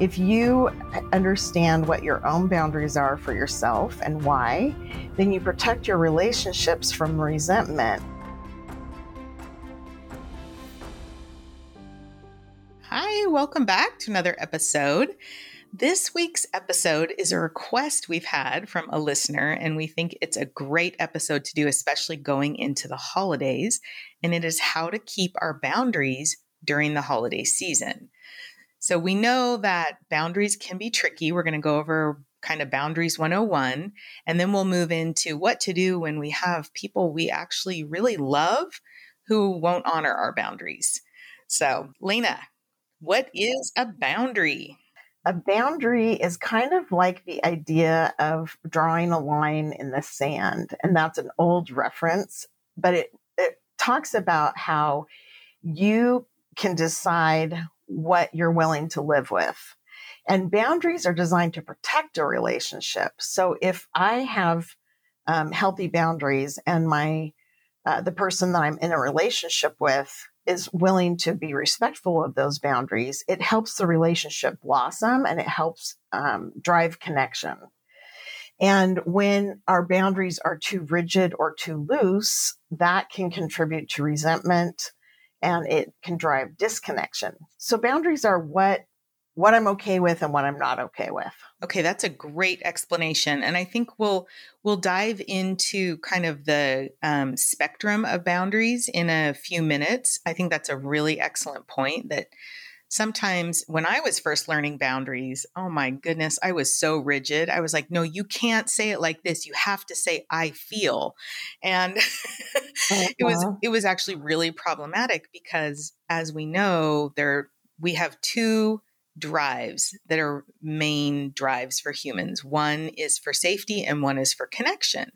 If you understand what your own boundaries are for yourself and why, then you protect your relationships from resentment. Hi, welcome back to another episode. This week's episode is a request we've had from a listener, and we think it's a great episode to do, especially going into the holidays. And it is how to keep our boundaries during the holiday season. So we know that boundaries can be tricky. We're going to go over kind of boundaries 101 and then we'll move into what to do when we have people we actually really love who won't honor our boundaries. So, Lena, what is a boundary? A boundary is kind of like the idea of drawing a line in the sand. And that's an old reference, but it, it talks about how you can decide what you're willing to live with. And boundaries are designed to protect a relationship. So if I have um, healthy boundaries and my uh, the person that I'm in a relationship with is willing to be respectful of those boundaries, it helps the relationship blossom and it helps um, drive connection. And when our boundaries are too rigid or too loose, that can contribute to resentment, and it can drive disconnection. So boundaries are what what I'm okay with and what I'm not okay with. Okay, that's a great explanation, and I think we'll we'll dive into kind of the um, spectrum of boundaries in a few minutes. I think that's a really excellent point that sometimes when I was first learning boundaries, oh my goodness, I was so rigid. I was like, no, you can't say it like this. You have to say I feel. And uh-huh. it was it was actually really problematic because as we know, there we have two drives that are main drives for humans. One is for safety and one is for connection.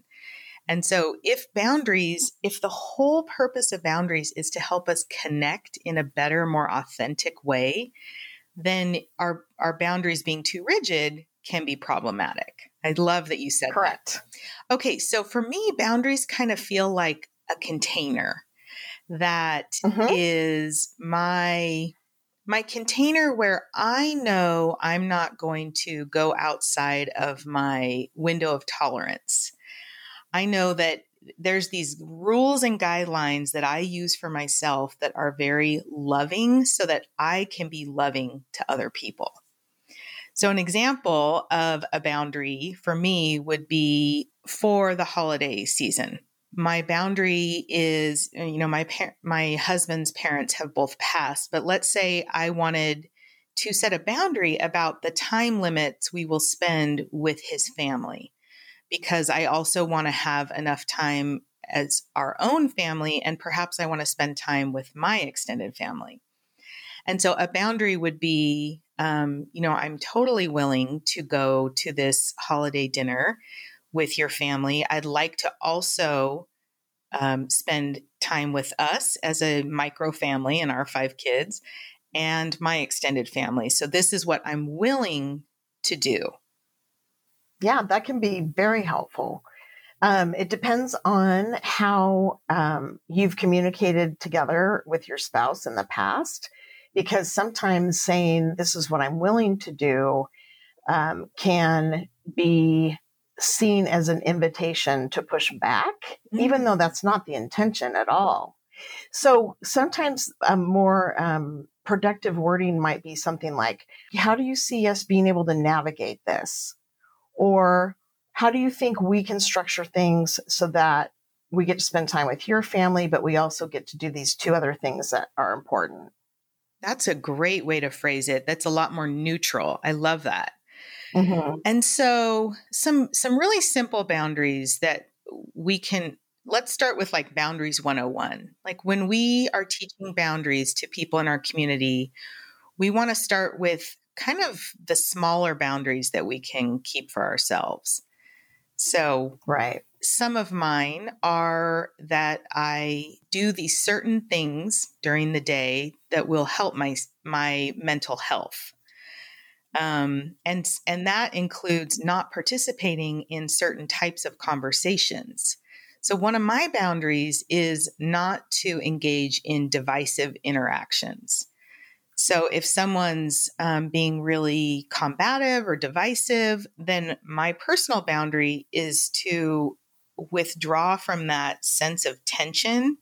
And so, if boundaries, if the whole purpose of boundaries is to help us connect in a better, more authentic way, then our, our boundaries being too rigid can be problematic. I love that you said that. correct. That. Okay, so for me, boundaries kind of feel like a container that mm-hmm. is my my container where I know I'm not going to go outside of my window of tolerance. I know that there's these rules and guidelines that I use for myself that are very loving so that I can be loving to other people. So, an example of a boundary for me would be for the holiday season. My boundary is, you know, my par- my husband's parents have both passed, but let's say I wanted to set a boundary about the time limits we will spend with his family because I also want to have enough time as our own family, and perhaps I want to spend time with my extended family. And so a boundary would be, um, you know, I'm totally willing to go to this holiday dinner with your family. I'd like to also um, spend time with us as a micro family and our five kids and my extended family. So this is what I'm willing to do yeah, that can be very helpful. Um, it depends on how um, you've communicated together with your spouse in the past, because sometimes saying, This is what I'm willing to do, um, can be seen as an invitation to push back, mm-hmm. even though that's not the intention at all. So sometimes a more um, productive wording might be something like, How do you see us being able to navigate this? Or how do you think we can structure things so that we get to spend time with your family, but we also get to do these two other things that are important? That's a great way to phrase it. That's a lot more neutral. I love that. Mm-hmm. And so some some really simple boundaries that we can let's start with like boundaries 101. Like when we are teaching boundaries to people in our community, we want to start with kind of the smaller boundaries that we can keep for ourselves. So, right. Some of mine are that I do these certain things during the day that will help my my mental health. Um, and and that includes not participating in certain types of conversations. So one of my boundaries is not to engage in divisive interactions. So if someone's um, being really combative or divisive, then my personal boundary is to withdraw from that sense of tension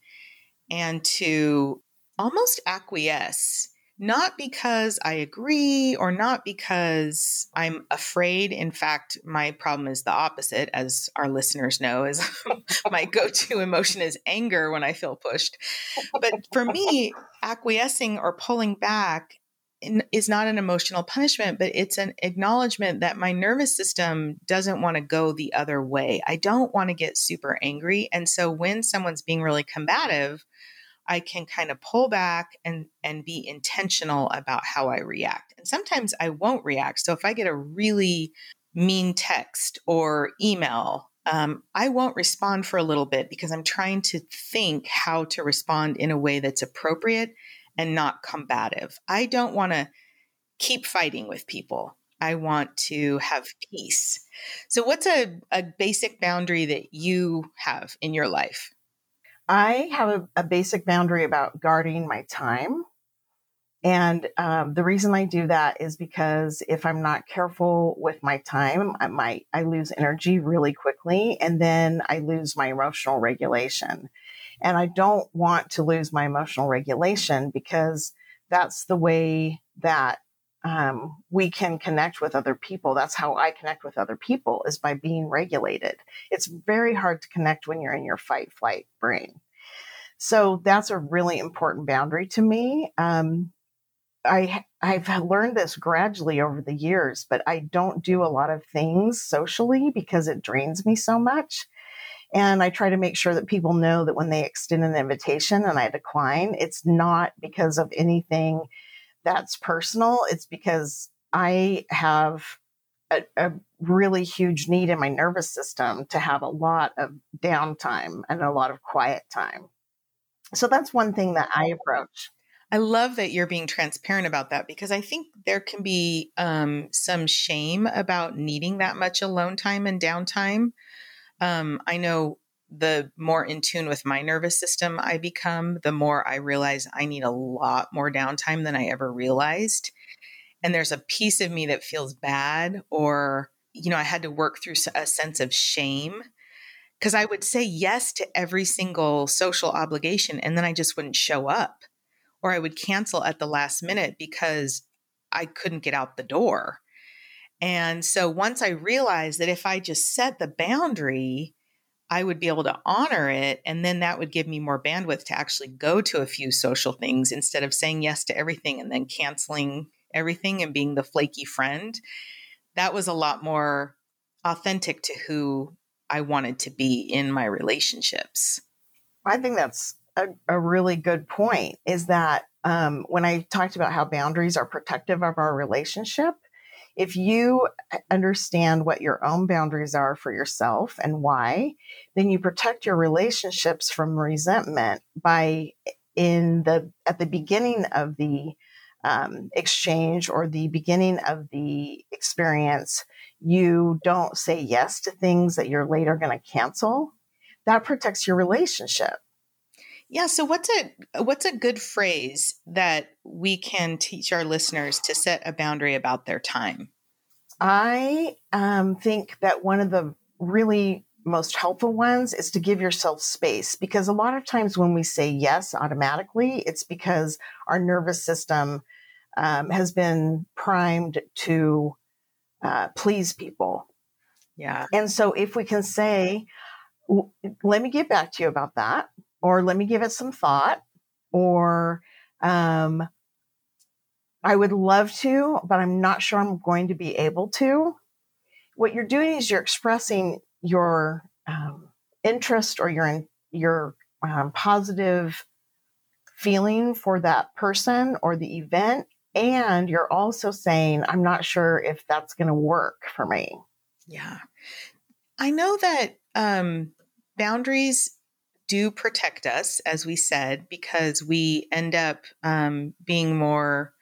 and to almost acquiesce not because I agree or not because I'm afraid. In fact, my problem is the opposite, as our listeners know, is my go-to emotion is anger when I feel pushed. But for me, acquiescing or pulling back is not an emotional punishment, but it's an acknowledgement that my nervous system doesn't want to go the other way. I don't want to get super angry. And so when someone's being really combative, I can kind of pull back and and be intentional about how I react. And sometimes I won't react. So if I get a really mean text or email, um, I won't respond for a little bit because I'm trying to think how to respond in a way that's appropriate and not combative. I don't want to keep fighting with people. I want to have peace. So, what's a, a basic boundary that you have in your life? I have a, a basic boundary about guarding my time. And um, the reason I do that is because if I'm not careful with my time, I might I lose energy really quickly, and then I lose my emotional regulation. And I don't want to lose my emotional regulation because that's the way that um, we can connect with other people. That's how I connect with other people is by being regulated. It's very hard to connect when you're in your fight flight brain. So that's a really important boundary to me. Um, I I've learned this gradually over the years, but I don't do a lot of things socially because it drains me so much. And I try to make sure that people know that when they extend an invitation and I decline, it's not because of anything that's personal. It's because I have a, a, really huge need in my nervous system to have a lot of downtime and a lot of quiet time. So that's one thing that I approach. I love that you're being transparent about that because I think there can be um, some shame about needing that much alone time and downtime. Um, I know the more in tune with my nervous system I become, the more I realize I need a lot more downtime than I ever realized. And there's a piece of me that feels bad, or, you know, I had to work through a sense of shame because I would say yes to every single social obligation and then I just wouldn't show up, or I would cancel at the last minute because I couldn't get out the door. And so once I realized that if I just set the boundary, I would be able to honor it. And then that would give me more bandwidth to actually go to a few social things instead of saying yes to everything and then canceling everything and being the flaky friend. That was a lot more authentic to who I wanted to be in my relationships. I think that's a, a really good point is that um, when I talked about how boundaries are protective of our relationship, if you understand what your own boundaries are for yourself and why, then you protect your relationships from resentment by in the at the beginning of the um, exchange or the beginning of the experience, you don't say yes to things that you're later going to cancel. That protects your relationship. Yeah. So what's a what's a good phrase that we can teach our listeners to set a boundary about their time? I um, think that one of the really most helpful ones is to give yourself space because a lot of times when we say yes automatically, it's because our nervous system um, has been primed to uh, please people. Yeah. And so if we can say, let me get back to you about that, or let me give it some thought, or um, I would love to, but I'm not sure I'm going to be able to. What you're doing is you're expressing your um, interest or your your um, positive feeling for that person or the event and you're also saying, I'm not sure if that's going to work for me. Yeah. I know that um, boundaries do protect us, as we said, because we end up um, being more.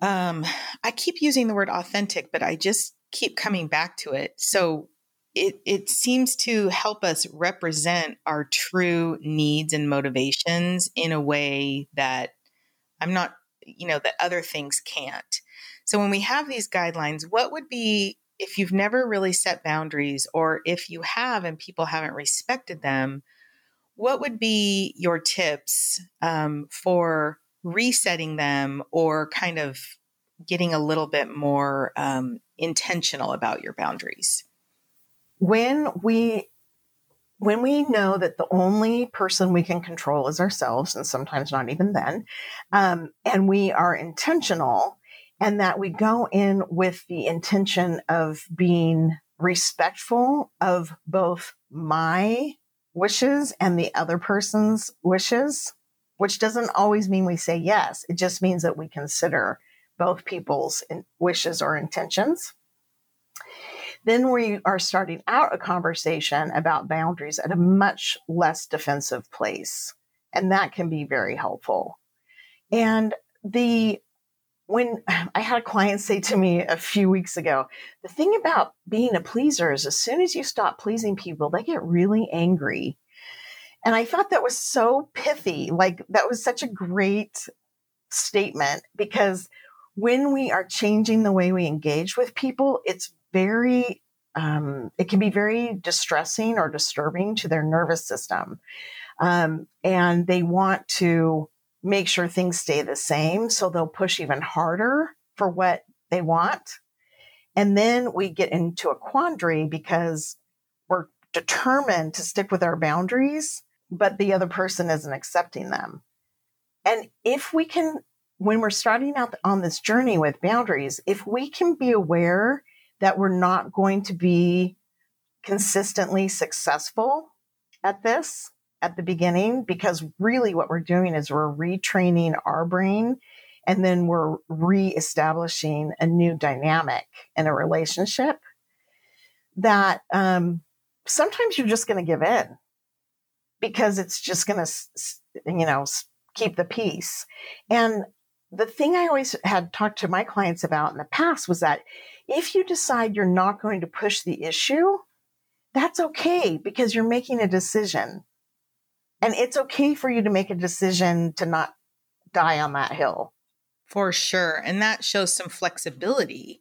Um, I keep using the word authentic, but I just keep coming back to it. So it, it seems to help us represent our true needs and motivations in a way that I'm not you know, that other things can't. So when we have these guidelines, what would be if you've never really set boundaries or if you have and people haven't respected them, what would be your tips um, for resetting them or kind of getting a little bit more um, intentional about your boundaries? When we when we know that the only person we can control is ourselves, and sometimes not even then, um, and we are intentional, and that we go in with the intention of being respectful of both my wishes and the other person's wishes, which doesn't always mean we say yes. It just means that we consider both people's wishes or intentions. Then we are starting out a conversation about boundaries at a much less defensive place. And that can be very helpful. And the when I had a client say to me a few weeks ago, the thing about being a pleaser is as soon as you stop pleasing people, they get really angry. And I thought that was so pithy. Like that was such a great statement because when we are changing the way we engage with people, it's very, um, it can be very distressing or disturbing to their nervous system. Um, and they want to make sure things stay the same. So they'll push even harder for what they want. And then we get into a quandary because we're determined to stick with our boundaries, but the other person isn't accepting them. And if we can, when we're starting out on this journey with boundaries, if we can be aware that we're not going to be consistently successful at this at the beginning, because really what we're doing is we're retraining our brain and then we're reestablishing a new dynamic in a relationship that um, sometimes you're just going to give in because it's just going to, you know, keep the peace. And the thing I always had talked to my clients about in the past was that if you decide you're not going to push the issue, that's okay because you're making a decision. And it's okay for you to make a decision to not die on that hill. For sure. And that shows some flexibility.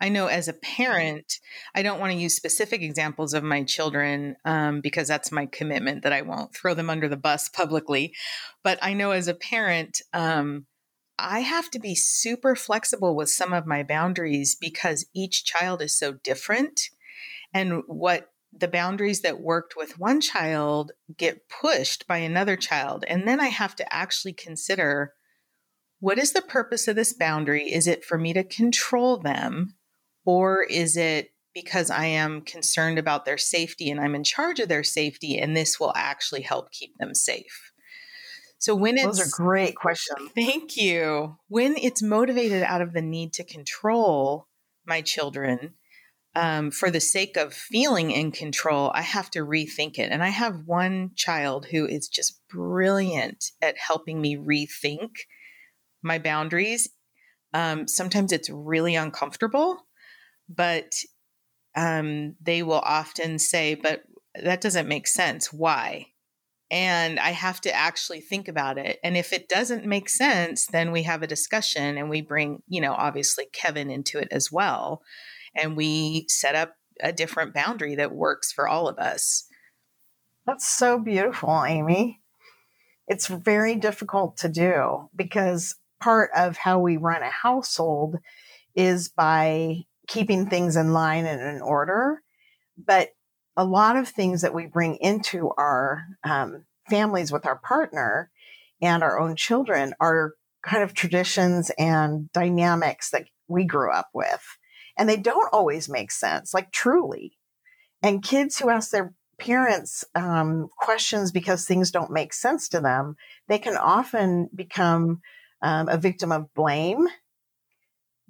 I know as a parent, I don't want to use specific examples of my children um, because that's my commitment that I won't throw them under the bus publicly. But I know as a parent, um, I have to be super flexible with some of my boundaries because each child is so different. And what the boundaries that worked with one child get pushed by another child. And then I have to actually consider what is the purpose of this boundary? Is it for me to control them? Or is it because I am concerned about their safety and I'm in charge of their safety and this will actually help keep them safe? So when it's Those are great questions. Thank you. When it's motivated out of the need to control my children um, for the sake of feeling in control, I have to rethink it. And I have one child who is just brilliant at helping me rethink my boundaries. Um, sometimes it's really uncomfortable, but um, they will often say, but that doesn't make sense. Why? and I have to actually think about it. And if it doesn't make sense, then we have a discussion and we bring, you know, obviously Kevin into it as well. And we set up a different boundary that works for all of us. That's so beautiful, Amy. It's very difficult to do because part of how we run a household is by keeping things in line and in order. But a lot of things that we bring into our um, families with our partner and our own children are kind of traditions and dynamics that we grew up with. And they don't always make sense, like truly. And kids who ask their parents um, questions because things don't make sense to them, they can often become um, a victim of blame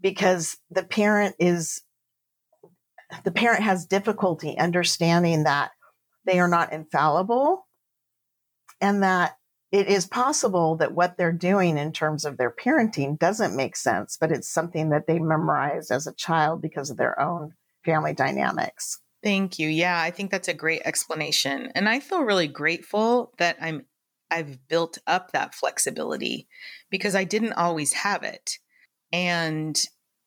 because the parent is the parent has difficulty understanding that they are not infallible and that it is possible that what they're doing in terms of their parenting doesn't make sense, but it's something that they memorized as a child because of their own family dynamics. Thank you. Yeah, I think that's a great explanation. And I feel really grateful that I'm I've built up that flexibility because I didn't always have it. And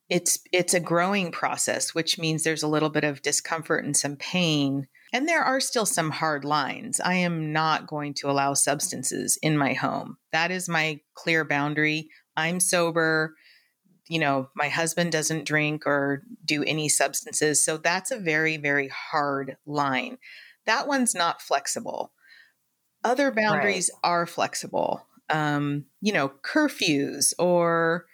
it's it's a growing process, which means there's a little bit of discomfort and some pain. And there are still some hard lines. I am not going to allow substances in my home. That is my clear boundary. I'm sober. You know, my husband doesn't drink or do any substances. So that's a very, very hard line. That one's not flexible. Other boundaries right. are flexible. Um, you know, curfews or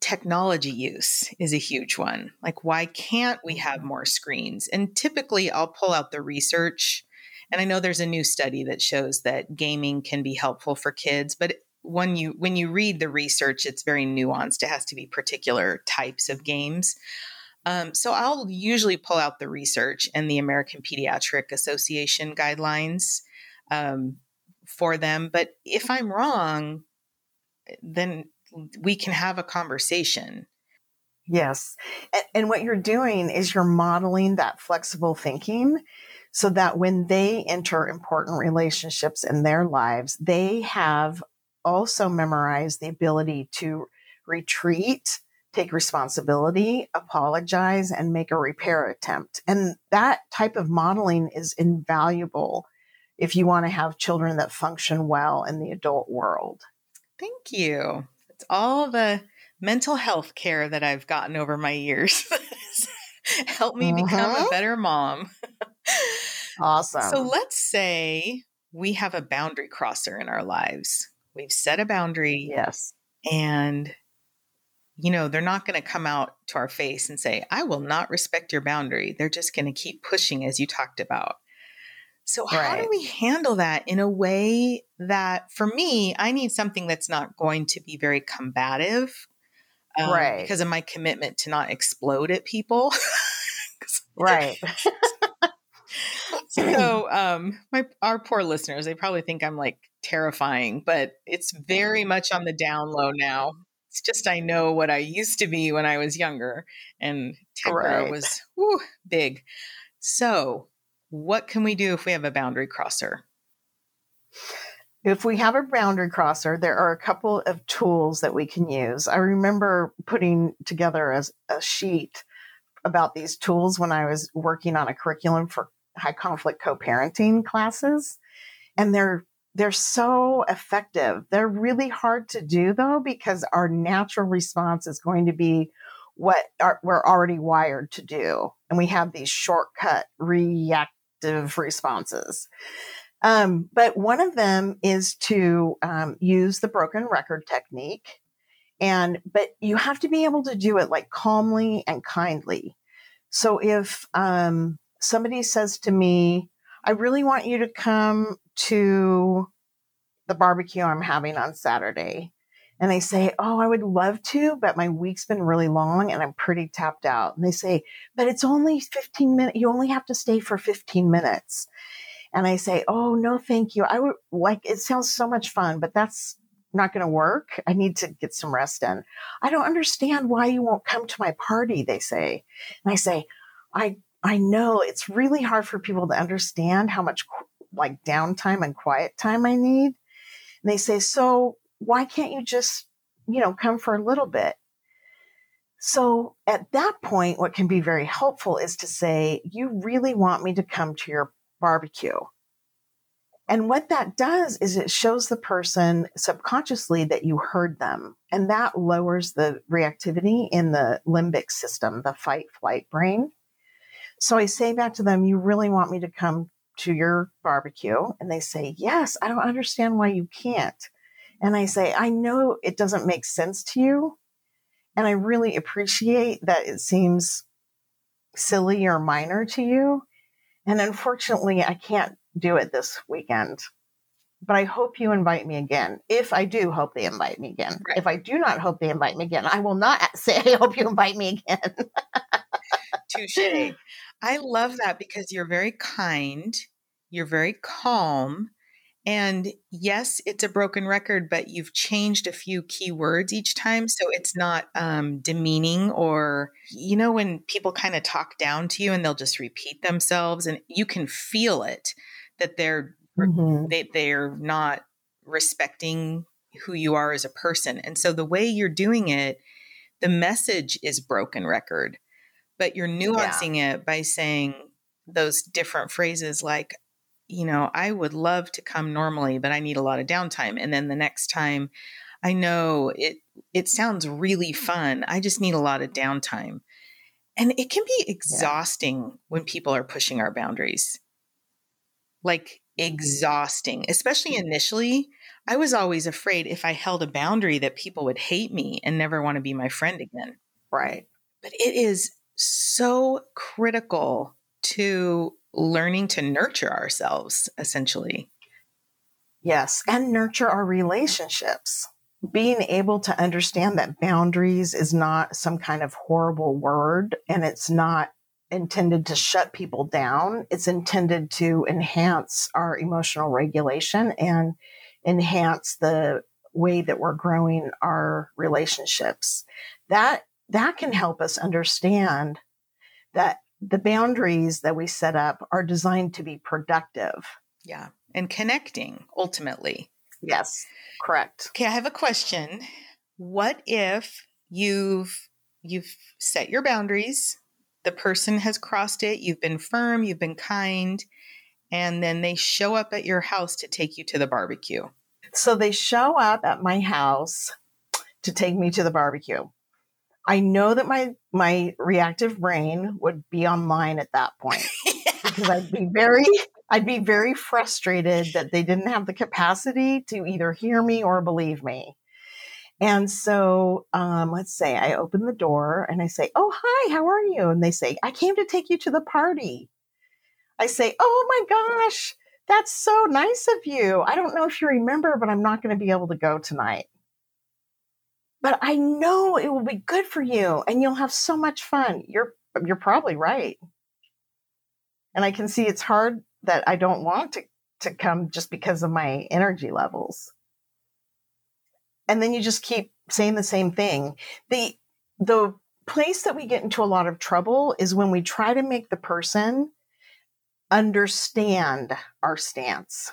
technology use is a huge one. Like, why can't we have more screens? And typically, I'll pull out the research. And I know there's a new study that shows that gaming can be helpful for kids, but when you when you read the research, it's very nuanced. It has to be particular types of games. Um, so I'll usually pull out the research and the American Pediatric Association guidelines um, for them. But if I'm wrong, then we can have a conversation. Yes. And, and, what you're doing is you're modeling that flexible thinking so that when they enter important relationships in their lives, they have also memorized the ability to retreat, take responsibility, apologize, and make a repair attempt. And that type of modeling is invaluable if you want to have children that function well in the adult world. Thank you. It's all the mental health care that I've gotten over my years. Help me uh-huh. become a mm-hmm. better mom. awesome. So let's say we have a boundary crosser in our lives. We've set a boundary. Yes. And, you know, they're not going to come out to our face and say, I will not respect your boundary. They're just going to keep pushing, as you talked about. So, right. how do we handle that in a way that, for me, I need something that's not going to be very combative, um, right? Because of my commitment to not explode at people, right? so, um, my our poor listeners, they probably think I'm like terrifying, but it's very much on the down low now. It's just I know what I used to be when I was younger, and temper right. was whew, big. So, what can we do if we have a boundary crosser? If we have a boundary crosser, there are a couple of tools that we can use. I remember putting together a, a sheet about these tools when I was working on a curriculum for high conflict co-parenting classes and they're they're so effective. They're really hard to do though because our natural response is going to be what we're already wired to do. And we have these shortcut react responses. Um, but one of them is to um, use the broken record technique. And, but you have to be able to do it like calmly and kindly. So if um, somebody says to me, I really want you to come to the barbecue I'm having on Saturday and they say, Oh, I would love to, but my week's been really long and I'm pretty tapped out. And they say, But it's only 15 minutes. You only have to stay for 15 minutes. And I say, Oh, no, thank you. I would like, it sounds so much fun, but that's not going to work. I need to get some rest in. I don't understand why you won't come to my party, they say. And I say, I, I know it's really hard for people to understand how much like downtime and quiet time I need. And they say, so why can't you just, you know, come for a little bit? So at that point, what can be very helpful is to say, you really want me to come to your barbecue. And what that does is it shows the person subconsciously that you heard them. And that lowers the reactivity in the limbic system, the fight flight brain. So I say back to them, you really want me to come to your barbecue? And they say, yes, I don't understand why you can't. And I say, I know it doesn't make sense to you. And I really appreciate that it seems silly or minor to you. And unfortunately, I can't do it this weekend. But I hope you invite me again. If I do hope they invite me again. Right. If I do not hope they invite me again, I will not say, I hope you invite me again. Touche. I love that because you're very kind, you're very calm, and yes, it's a broken record, but you've changed a few key words each time. So it's not um, demeaning or, you know, when people kind of talk down to you and they'll just repeat themselves and you can feel it that they're, mm-hmm. they, they're not respecting who you are as a person. And so the way you're doing it, the message is broken record, but you're nuancing yeah. it by saying those different phrases like, you know, I would love to come normally, but I need a lot of downtime. And then the next time, I know it it sounds really fun. I just need a lot of downtime. And it can be exhausting yeah. when people are pushing our boundaries. Like mm-hmm. exhausting, especially mm-hmm. initially. I was always afraid if I held a boundary that people would hate me and never want to be my friend again. Right. But it is so critical to learning to nurture ourselves, essentially. Yes, and nurture our relationships. Being able to understand that boundaries is not some kind of horrible word and it's not intended to shut people down. It's intended to enhance our emotional regulation and enhance the way that we're growing our relationships. That that can help us understand that the boundaries that we set up are designed to be productive. Yeah. And connecting ultimately. Yes. Correct. Okay, I have a question. What if you've you've set your boundaries, the person has crossed it, you've been firm, you've been kind, and then they show up at your house to take you to the barbecue? So they show up at my house to take me to the barbecue. I know that my my reactive brain would be online at that point because I'd be very I'd be very frustrated that they didn't have the capacity to either hear me or believe me. And so, um, let's say I open the door and I say, "Oh, hi, how are you?" And they say, "I came to take you to the party." I say, "Oh my gosh, that's so nice of you. I don't know if you remember, but I'm not going to be able to go tonight." But I know it will be good for you and you'll have so much fun. You're you're probably right. And I can see it's hard that I don't want to to come just because of my energy levels. And then you just keep saying the same thing. The the place that we get into a lot of trouble is when we try to make the person understand our stance.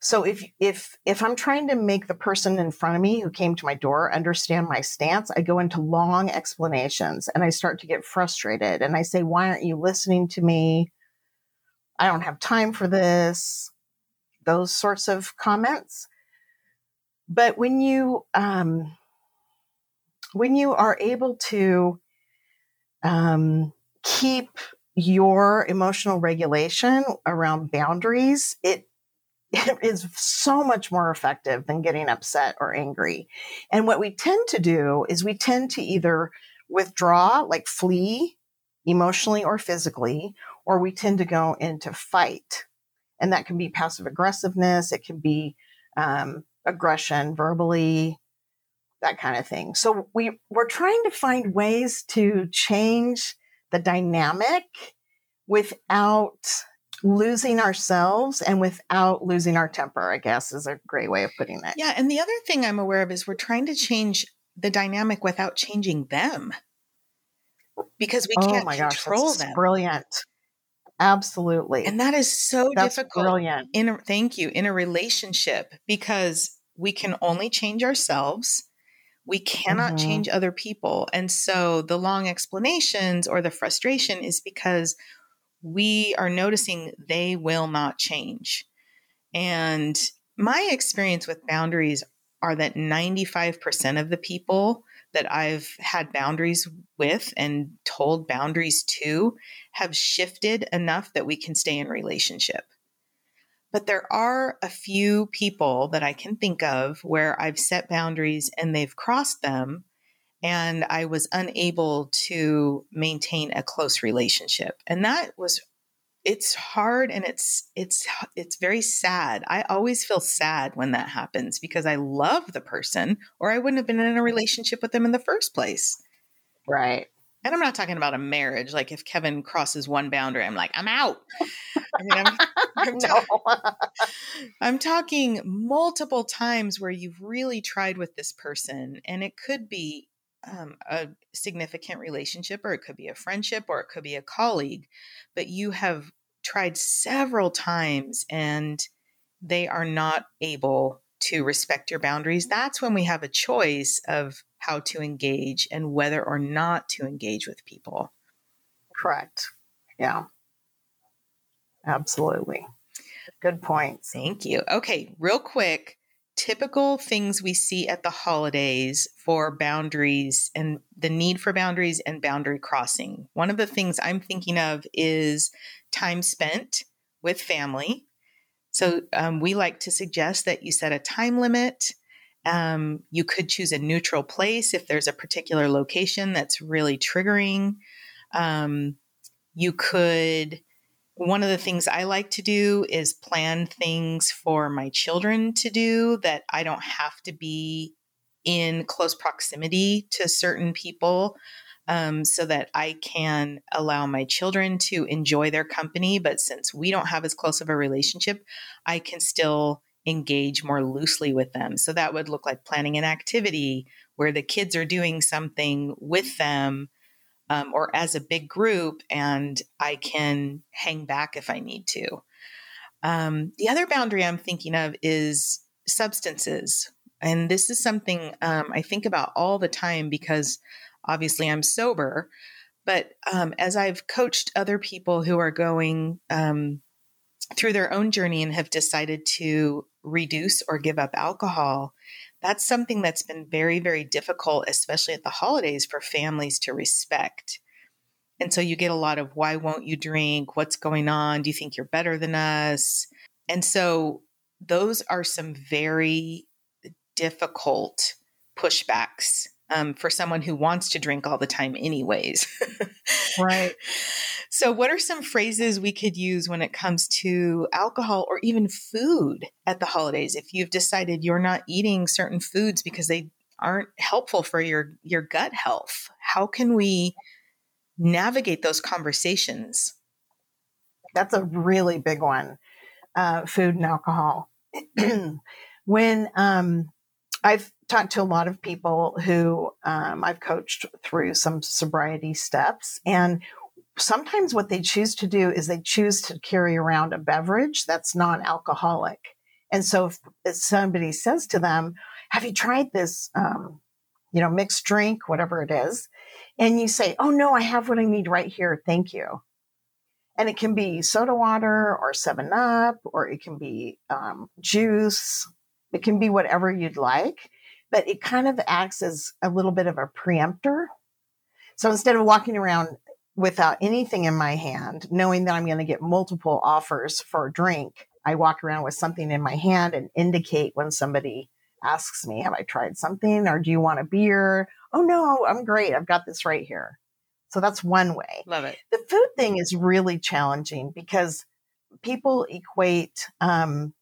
So if if if I'm trying to make the person in front of me who came to my door understand my stance, I go into long explanations and I start to get frustrated and I say, "Why aren't you listening to me? I don't have time for this." Those sorts of comments. But when you um, when you are able to um, keep your emotional regulation around boundaries, it it is so much more effective than getting upset or angry. And what we tend to do is we tend to either withdraw, like flee emotionally or physically, or we tend to go into fight. And that can be passive aggressiveness, it can be um, aggression verbally, that kind of thing. So we, we're trying to find ways to change the dynamic without losing ourselves and without losing our temper, I guess is a great way of putting it. Yeah. And the other thing I'm aware of is we're trying to change the dynamic without changing them because we can't oh my gosh, control them. Brilliant. Absolutely. And that is so that's difficult. Brilliant. In a, thank you. In a relationship, because we can only change ourselves. We cannot mm-hmm. change other people. And so the long explanations or the frustration is because we are noticing they will not change. And my experience with boundaries are that 95% of the people that I've had boundaries with and told boundaries to have shifted enough that we can stay in relationship. But there are a few people that I can think of where I've set boundaries and they've crossed them and I was unable to maintain a close relationship. And that was it's hard and it's it's it's very sad. I always feel sad when that happens because I love the person or I wouldn't have been in a relationship with them in the first place. Right. And I'm not talking about a marriage. Like if Kevin crosses one boundary, I'm like, I'm out. I mean, I'm, I'm, no. I'm talking multiple times where you've really tried with this person, and it could be um, a significant relationship, or it could be a friendship, or it could be a colleague, but you have tried several times and they are not able to respect your boundaries, that's when we have a choice of how to engage and whether or not to engage with people. Correct. Yeah. Absolutely. Good point. Thank you. Okay, real quick typical things we see at the holidays for boundaries and the need for boundaries and boundary crossing. One of the things I'm thinking of is time spent with family. So um, we like to suggest that you set a time limit. Um, you could choose a neutral place if there's a particular location that's really triggering. Um, you could one of the things I like to do is plan things for my children to do that I don't have to be in close proximity to certain people um, so that I can allow my children to enjoy their company. But since we don't have as close of a relationship, I can still engage more loosely with them. So that would look like planning an activity where the kids are doing something with them um, or as a big group, and I can hang back if I need to. Um, the other boundary I'm thinking of is substances. And this is something um, I think about all the time because obviously I'm sober. But um, as I've coached other people who are going um, through their own journey and have decided to reduce or give up alcohol, that's something that's been very, very difficult, especially at the holidays, for families to respect. And so you get a lot of why won't you drink? What's going on? Do you think you're better than us? And so those are some very difficult pushbacks um, for someone who wants to drink all the time, anyways. right. So, what are some phrases we could use when it comes to alcohol or even food at the holidays? If you've decided you're not eating certain foods because they aren't helpful for your your gut health, how can we navigate those conversations? That's a really big one. Uh, food and alcohol. when um, I've talked to a lot of people who um, I've coached through some sobriety steps, and sometimes what they choose to do is they choose to carry around a beverage that's non alcoholic. And so if, somebody says to them, Have you tried this, um, you know, mixed drink, whatever it is? And you say, Oh, no, I have what I need right here. Thank you. And it can be soda water or 7 Up, or it can be um, juice. It can be whatever you'd like, but it kind of acts as a little bit of a preemptor. So instead of walking around without anything in my hand, knowing that I'm going to get multiple offers for a drink, I walk around with something in my hand and indicate when somebody asks me, Have I tried something? Or do you want a beer? Oh, no, I'm great. I've got this right here. So that's one way. Love it. The food thing is really challenging because people equate um,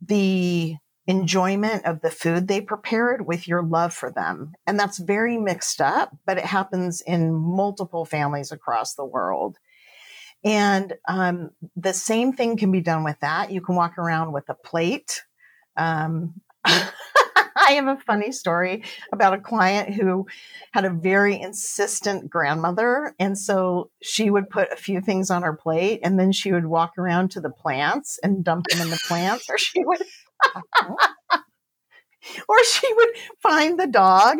the enjoyment of the food they prepared with your love for them. And that's very mixed up, but it happens in multiple families across the world. And um, the same thing can be done with that. You can walk around with a plate. Um, I have a funny story about a client who had a very insistent grandmother. And so she would put a few things on her plate and then she would walk around to the plants and dump them in the plants, or she would or she would find the dog,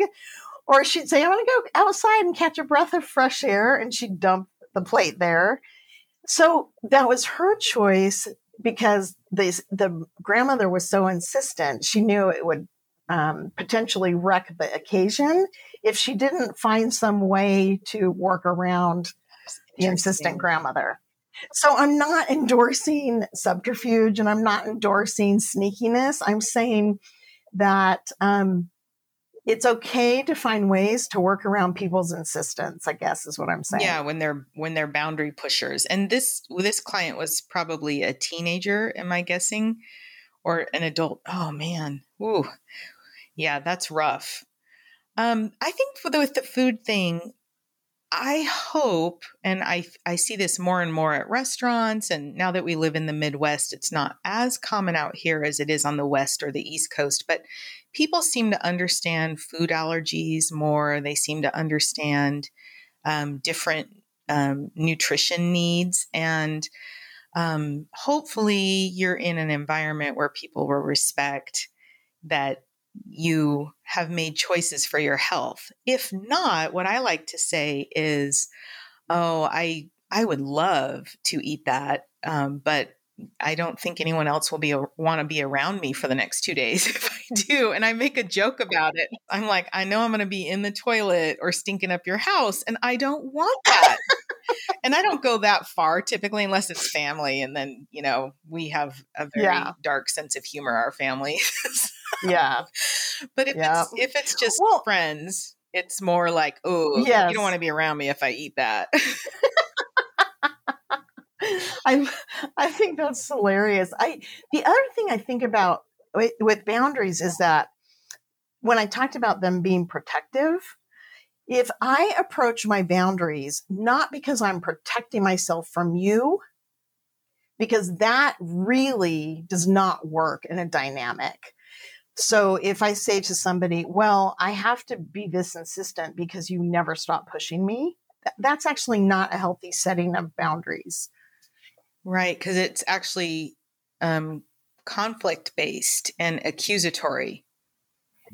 or she'd say, I want to go outside and catch a breath of fresh air, and she'd dump the plate there. So that was her choice because the, the grandmother was so insistent. She knew it would um, potentially wreck the occasion if she didn't find some way to work around the insistent grandmother. So I'm not endorsing subterfuge and I'm not endorsing sneakiness. I'm saying that um, it's okay to find ways to work around people's insistence. I guess is what I'm saying. Yeah, when they're when they're boundary pushers, and this this client was probably a teenager, am I guessing, or an adult? Oh man, ooh, yeah, that's rough. Um, I think with the food thing, I hope, and I I see this more and more at restaurants, and now that we live in the Midwest, it's not as common out here as it is on the West or the East Coast. But people seem to understand food allergies more. They seem to understand um, different um, nutrition needs, and um, hopefully you're in an environment where people will respect that you have made choices for your health. If not, what I like to say is, "Oh, I I would love to eat that, um, but I don't think anyone else will be want to be around me for the next two days if I do." And I make a joke about it. I'm like, "I know I'm going to be in the toilet or stinking up your house, and I don't want that." and I don't go that far typically unless it's family. And then, you know, we have a very yeah. dark sense of humor, our family. yeah. But if yeah. it's if it's just well, friends, it's more like, oh, yes. you don't want to be around me if I eat that. I I think that's hilarious. I the other thing I think about with, with boundaries is that when I talked about them being protective, if I approach my boundaries not because I'm protecting myself from you, because that really does not work in a dynamic. So if I say to somebody, well, I have to be this insistent because you never stop pushing me, that's actually not a healthy setting of boundaries. Right. Because it's actually um, conflict based and accusatory.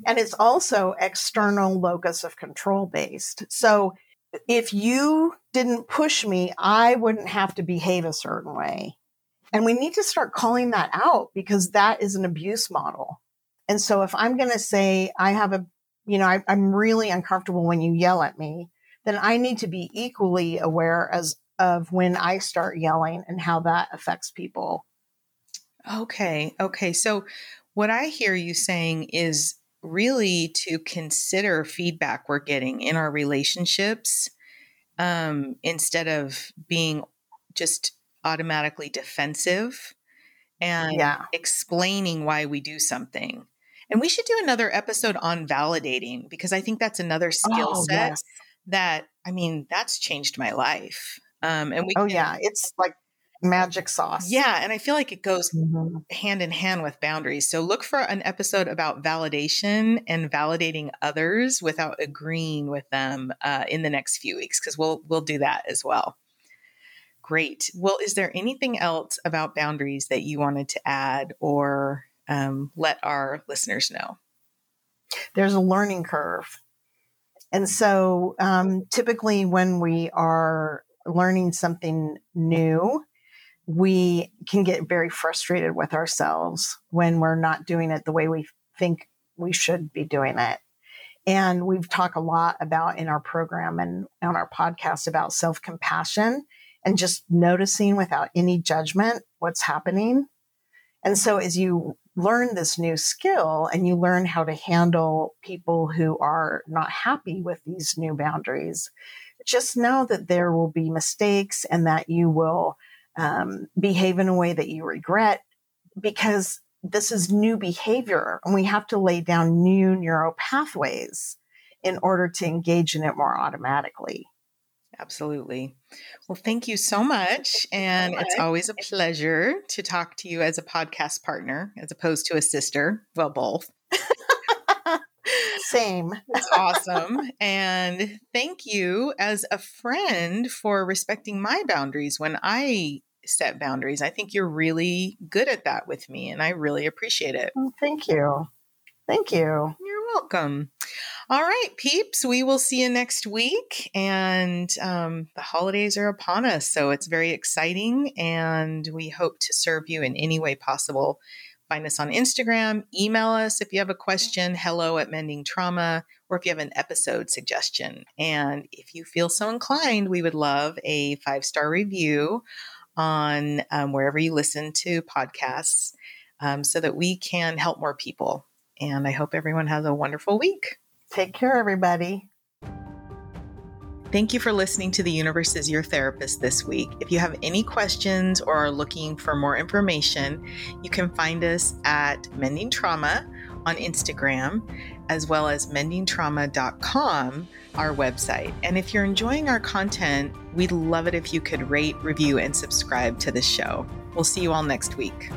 And it's also external locus of control based. So if you didn't push me, I wouldn't have to behave a certain way. And we need to start calling that out because that is an abuse model. And so if I'm going to say, I have a, you know, I, am really uncomfortable when you yell at me, then I need to be equally aware as of when I start yelling and how that affects people. Okay. Okay. So what I hear you saying is really to consider feedback we're getting in our relationships um, instead of being just automatically defensive and yeah. explaining why we do something. And we should do another episode on validating because I think that's another skill oh, set yes. that, I mean, that's changed my life. Um, and we, oh, yeah, it's like magic sauce. Yeah. And I feel like it goes mm-hmm. hand in hand with boundaries. So look for an episode about validation and validating others without agreeing with them uh, in the next few weeks, because we'll, we'll do that as well. Great. Well, is there anything else about boundaries that you wanted to add or um, let our listeners know? There's a learning curve. And so um, typically, when we are learning something new, we can get very frustrated with ourselves when we're not doing it the way we think we should be doing it. And we've talked a lot about in our program and on our podcast about self compassion and just noticing without any judgment what's happening. And so as you learn this new skill and you learn how to handle people who are not happy with these new boundaries, just know that there will be mistakes and that you will um, behave in a way that you regret because this is new behavior and we have to lay down new neural pathways in order to engage in it more automatically. Absolutely. Well, thank you so much. And it's always a pleasure to talk to you as a podcast partner as opposed to a sister. Well, both. Same. It's awesome. and thank you as a friend for respecting my boundaries when I set boundaries. I think you're really good at that with me, and I really appreciate it. Well, thank you. Thank you. You're welcome. All right, peeps, we will see you next week. And um, the holidays are upon us, so it's very exciting, and we hope to serve you in any way possible Find us on Instagram, email us if you have a question, hello at Mending Trauma, or if you have an episode suggestion. And if you feel so inclined, we would love a five star review on um, wherever you listen to podcasts um, so that we can help more people. And I hope everyone has a wonderful week. Take care, everybody. Thank you for listening to The Universe is Your Therapist this week. If you have any questions or are looking for more information, you can find us at Mending Trauma on Instagram, as well as mendingtrauma.com, our website. And if you're enjoying our content, we'd love it if you could rate, review, and subscribe to the show. We'll see you all next week.